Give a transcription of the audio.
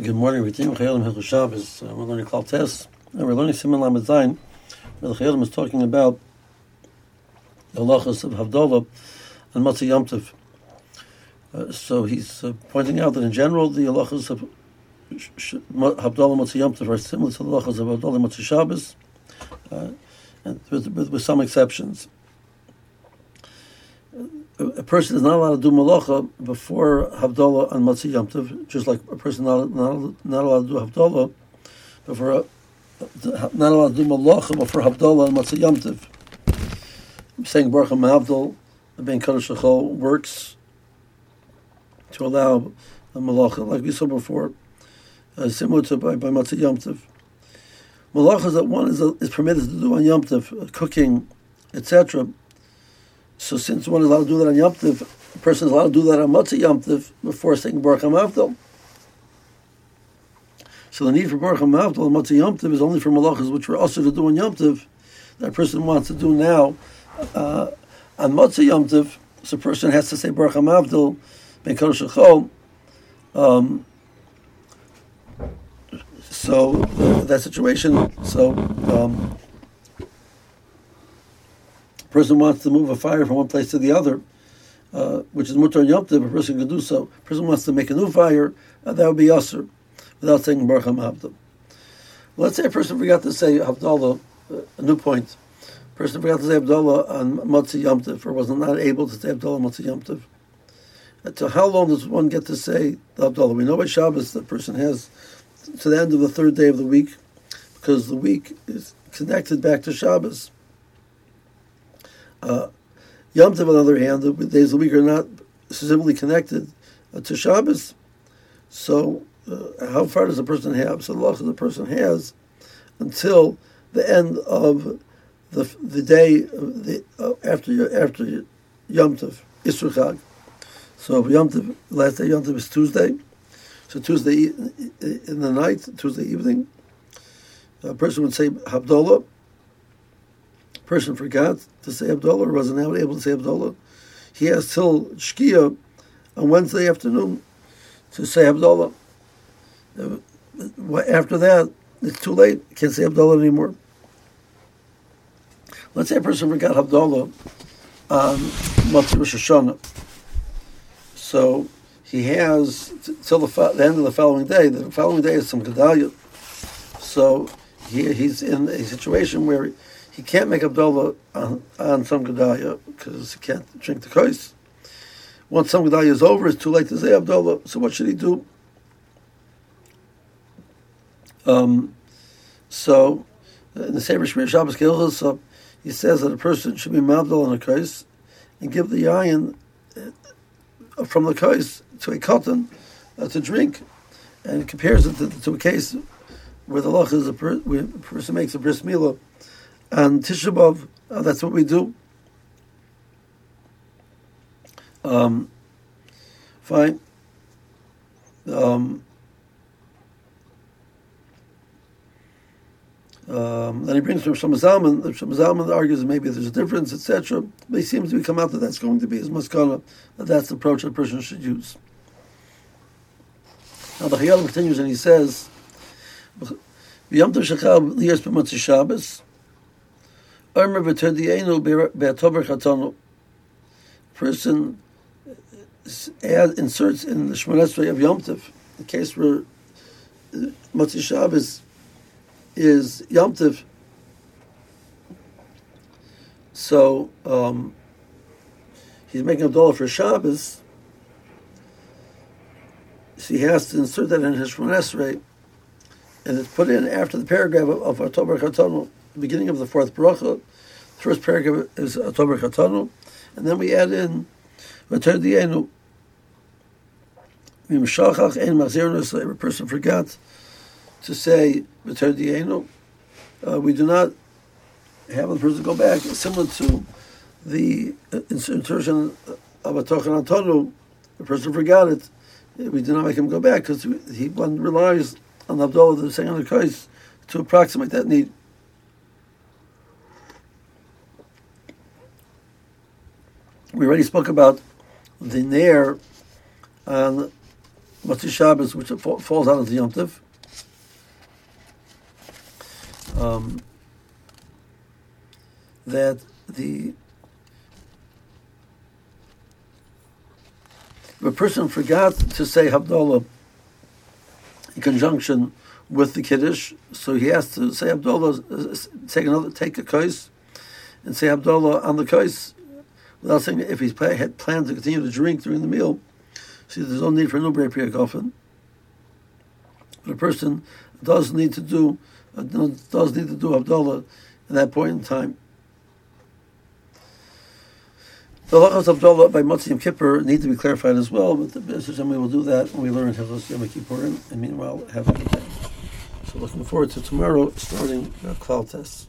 Good morning, Chayalim Hilchos Shabbos. Uh, we're learning Klal Tes, and we're learning Siman Lamed Zayin. Where the is talking about the halachas of Havdalah and Motzei Yom. Uh, so he's uh, pointing out that in general the halachas of Havdalah Motzei Yom are similar to the halachas of Havdalah Motzei Shabbos, uh, and with, with, with some exceptions. A person is not allowed to do malacha before Havdalah and Motzei Yom Tov, just like a person not, not, not allowed to do Havdalah before, not allowed to do malacha before Havdalah and Motzei Yom Tov. Saying Baruch the Ben Shachol, works to allow a malacha, like we saw before, uh, similar to by, by Motzei Yom Tov. Malachas that one is, is permitted to do on Yom Tov, uh, cooking, etc. So since one is allowed to do that on Yom Tov, a person is allowed to do that on Motzei Yom Tov before saying Baruch HaMavdal. So the need for Baruch HaMavdal on Motzei Yom Tov is only for malachas which were also to do on Yom Tov, that a person wants to do now uh, on Motzei Yom Tov. So a person has to say Baruch HaMavdal, Ben Kodesh. Um, so uh, that situation, so um, person wants to move a fire from one place to the other, uh, which is mutar yom tov, a person can do so. A person wants to make a new fire, uh, that would be usher, without saying baruch hamavdal. Let's say a person forgot to say Havdalah, uh, a new point. A person forgot to say Havdalah on Motzei Yomtiv, or was not able to say Havdalah on Motzei Yom Uh, To how long does one get to say the Havdalah? We know by Shabbos the person has to the end of the third day of the week, because the week is connected back to Shabbos. Uh, Yom Tov, on the other hand, the days of the week are not specifically connected uh, to Shabbos. So, uh, how far does a person have? So, the law the person has until the end of the the day of the, uh, after after Yom Tov. So, Yom Tov, last day Yom Tov is Tuesday. So, Tuesday in the night, Tuesday evening, a person would say Havdalah person forgot to say Havdalah or wasn't able to say Havdalah, he has till Shkia on Wednesday afternoon to say Havdalah. Uh, After that, it's too late. Can't say Havdalah anymore. Let's say a person forgot Havdalah on Motzei Rosh Hashanah. So he has till the, the end of the following day. The following day is Tzom Gedalia. So he, he's in a situation where he can't make Havdalah on, on Tzom Gedalia because he can't drink the kais. Once Tzom Gedalia is over, it's too late to say Havdalah. So what should he do? Um, so in the Sefer Shmiras Shabbos Kehilchasa, so he says that a person should be mabdal on a kais and give the yayin uh, from the kais to a katan uh, to drink, and compares it to, to a case where the lach is a, per, where a person makes a bris milah and Tisha B'Av, uh, that's what we do. Um, fine. Um, um, then he brings from Shlomo Zalman. Shlomo Zalman argues maybe there's a difference, etc. But he seems to come out that that's going to be his maskana, that that's the approach a person should use. Now the Chayei Adam continues and he says, "V'yam tov shachal liyas b'motzei Shabbos." Person add, inserts in the Shmonesrei of Yom Tov, the case where Motzei Shabbos is Yom Tov. So um, he's making a dollar for Shabbos. So he has to insert that in his Shmonesrei, and it's put in after the paragraph of, of Atah Vechartanu the beginning of the fourth bracha. The first paragraph is Atah Vechartanu, and then we add in Vatodienu. Ein mazirnus. A person forgot to say Vater. Uh, we do not have the person go back, similar to the insertion of a Antonu. The person forgot it. We do not make him go back because he one relies on Havdalah, the on the case, to approximate that need. We already spoke about the nair on Motzei Shabbos, which falls out of the Yom. Um, that the a person forgot to say Havdalah in conjunction with the Kiddush, so he has to say Havdalah, take another, take a kais, and say Havdalah on the kais, without saying if he's had planned to continue to drink during the meal. See, there's no need for no break coffin. But a person does need to do uh, does need to do Havdalah at that point in time. The halachas Havdalah by Motzei Yom Kippur need to be clarified as well, but the Bezos we will do that when we learn Hilchos Yom Kippurim. And meanwhile, have a good day. So looking forward to tomorrow starting uh, Klal Tes.